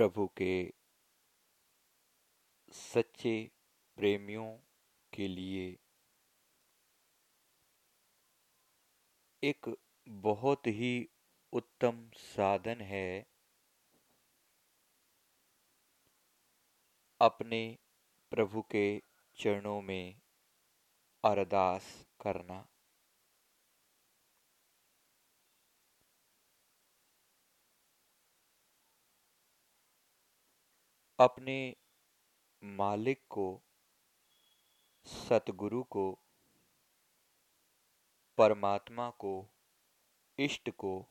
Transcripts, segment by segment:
प्रभु के सच्चे प्रेमियों के लिए एक बहुत ही उत्तम साधन है अपने प्रभु के चरणों में अरदास करना। अपने मालिक को, सतगुरु को, परमात्मा को, इष्ट को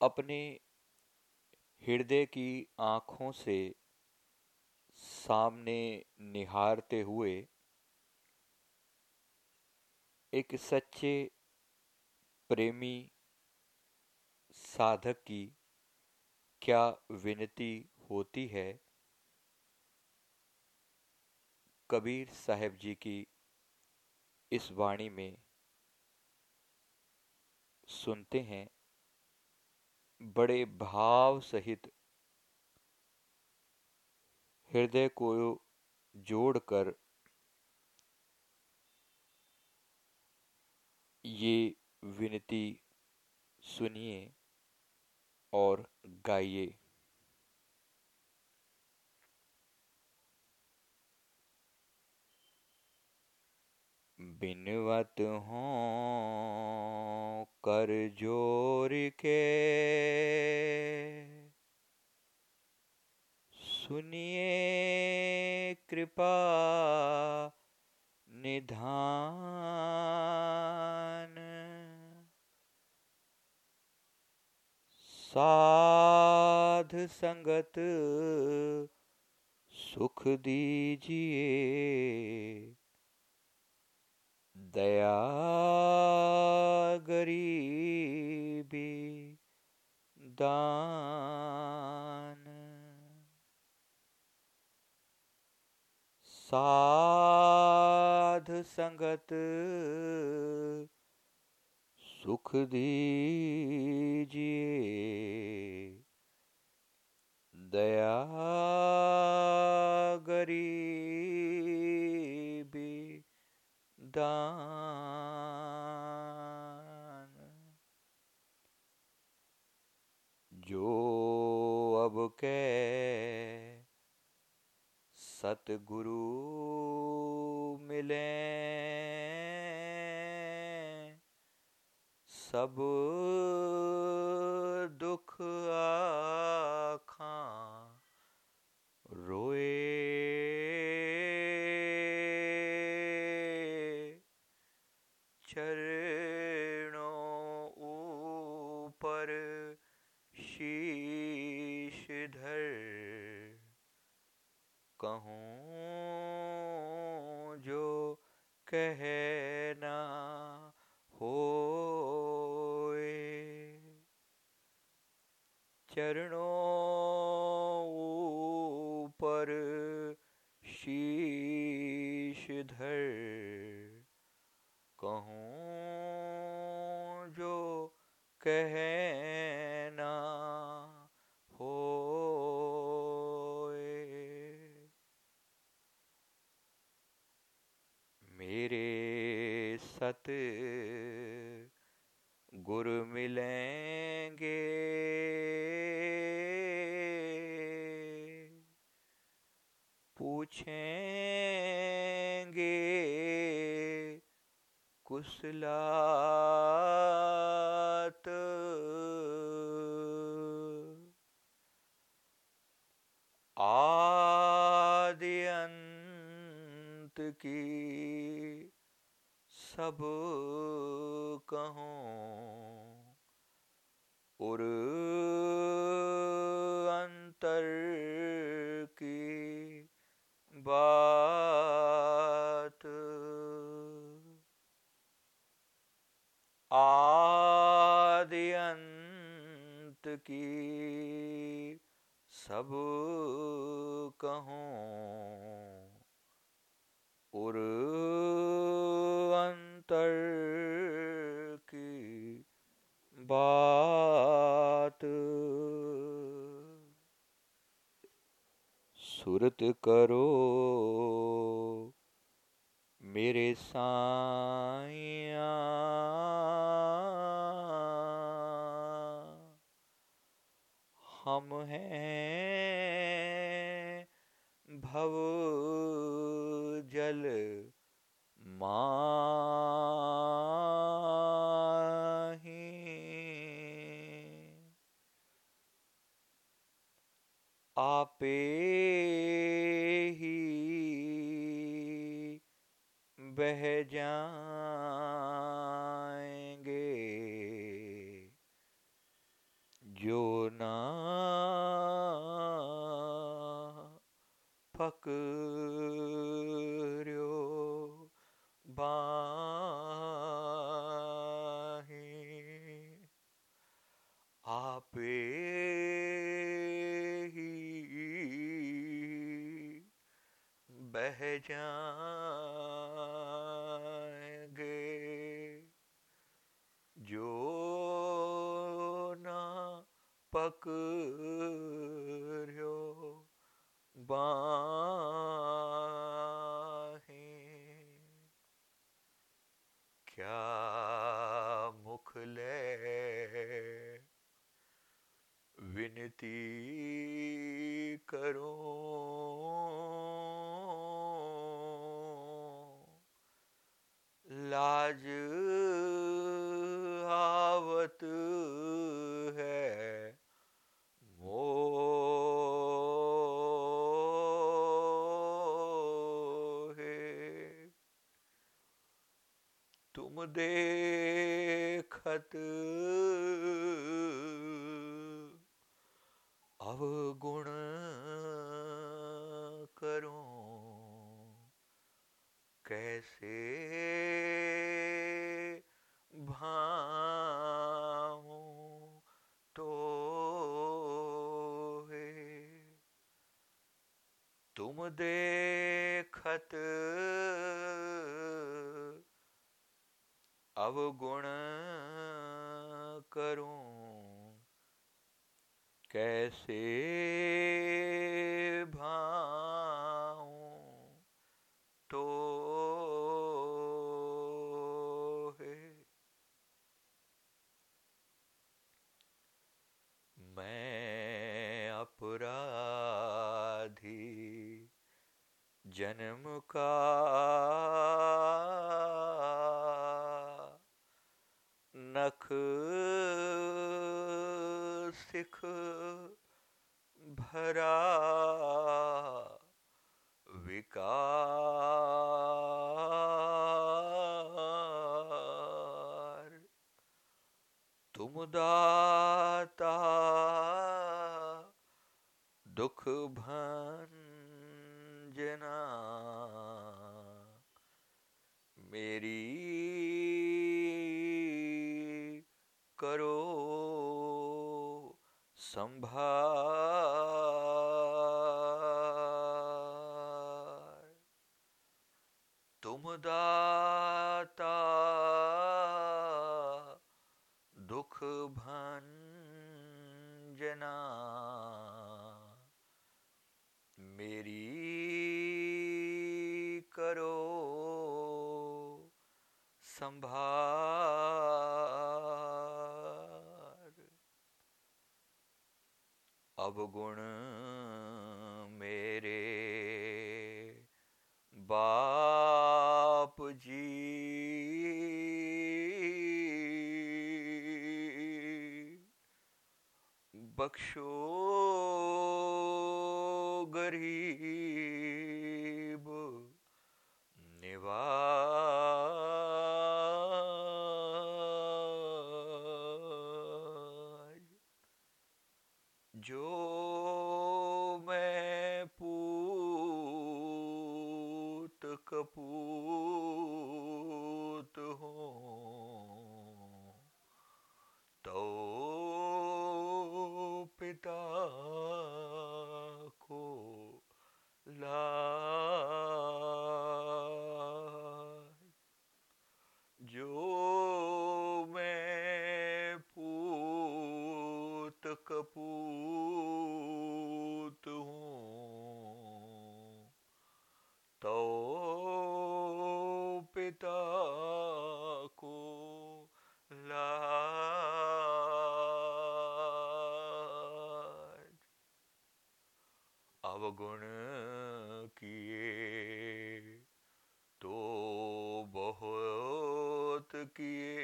अपने हृदय की आँखों से सामने निहारते हुए एक सच्चे प्रेमी साधक की क्या विनती होती है? कबीर साहेब जी की इस वाणी में सुनते हैं, बड़े भाव सहित हृदय को जोड़कर ये विनती सुनिए। और गाइए। बिनवत हो कर ज़ोर के सुनिए कृपा निधान। साध संगत सुख दीजिए। दया गरीबी दान। साध संगत सुख दीजिए। दया गरीबी दान। जो अब के सतगुरु मिले सब दुख आखा रोए। चरणों ऊपर शीश धर कहूँ जो कहना चरणों पर शीश धर। कहूँ जो कहना हो मेरे सत गुरु मिलेंगे पूछेंगे। कुशलात। आदि अंत की सब सब कहूँ उर अंतर की बात। सुरत करो मेरे साया हम हैं भव जल माही। आपे ही बह जाएँगे जो ना पकड़ो बाही आपे ही बह जाएँगे जो ना पकड़ो बाहें क्या मुखले विनती करो लाज आवत है मोहे तुम देखत। अवगुण करो कैसे भाऊं तो तुम देखत अवगुण करूँ? कैसे भाऊं? तो है मैं अपराधी जन्म का नख सिख भरा विकार। तुम दाता दुख भंजना मेरी करो संभार। तुम दाता दुख भंजना। मेरी करो संभार। अब गुण मेरे। बाप जी। बख्शो गरीब निवाज लौटा को ला जो मैं पूत कपूत हूँ तो पिता अवगुण किए तो बहुत किए।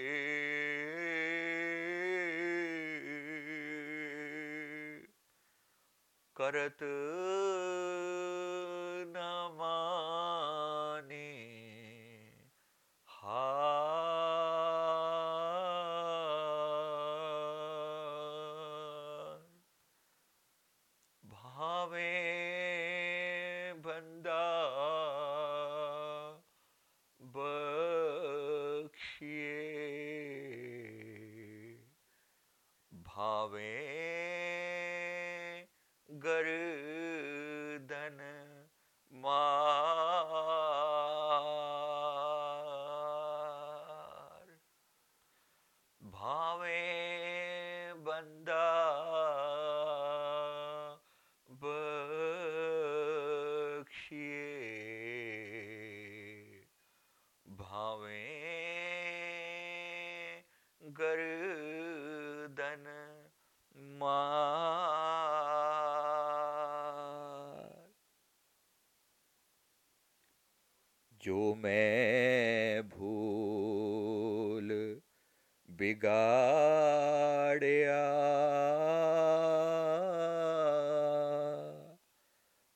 करत न माने हार भावे बंदा बख्शिए भावे गर्दन मार भावे बंदा बख्शिए भावे गर्दन मार जो मैं भूल बिगाड़या।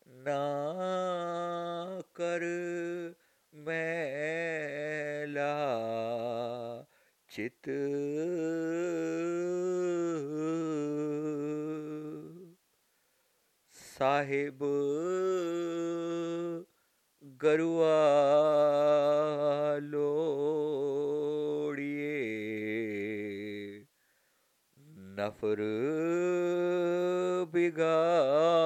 ना कर मैला चित। साहिब गरुआ नफर बिगाड़े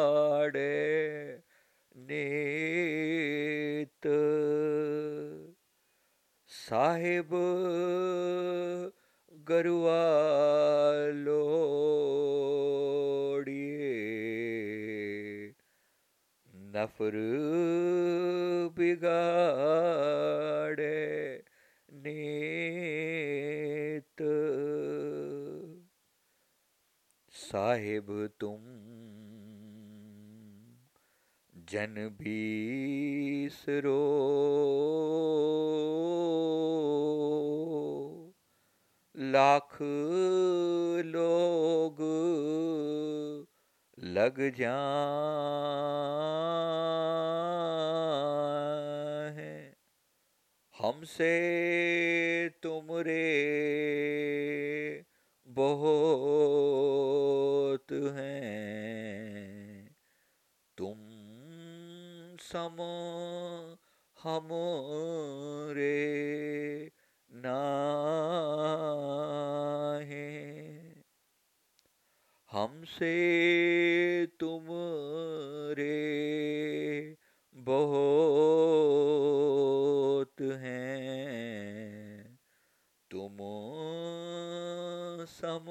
साहिब तुम। जन बीस रो। लाख लोग लग जाए। हमसे तुमरे बहुत हैं। तुम सम हमरे नाहे। हमसे तुम रे बहुत हैं तुम सम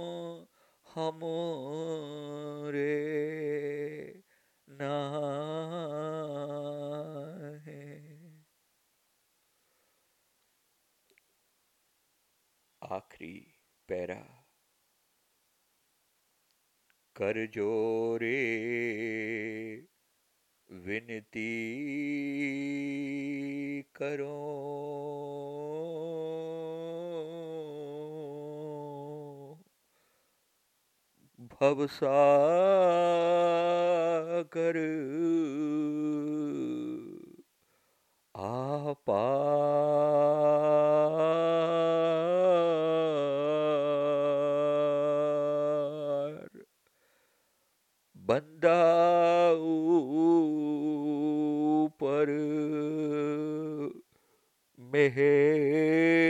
हमरे नाहे आखिरी पैरा कर जोरे। विनती करो। भवसा भवसागर आपार Mehe.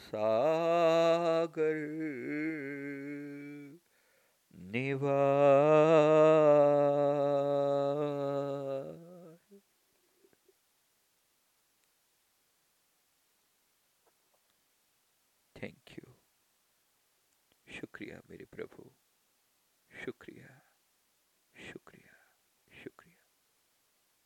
भवसागर निवा थैंक यू शुक्रिया मेरे प्रभु। शुक्रिया।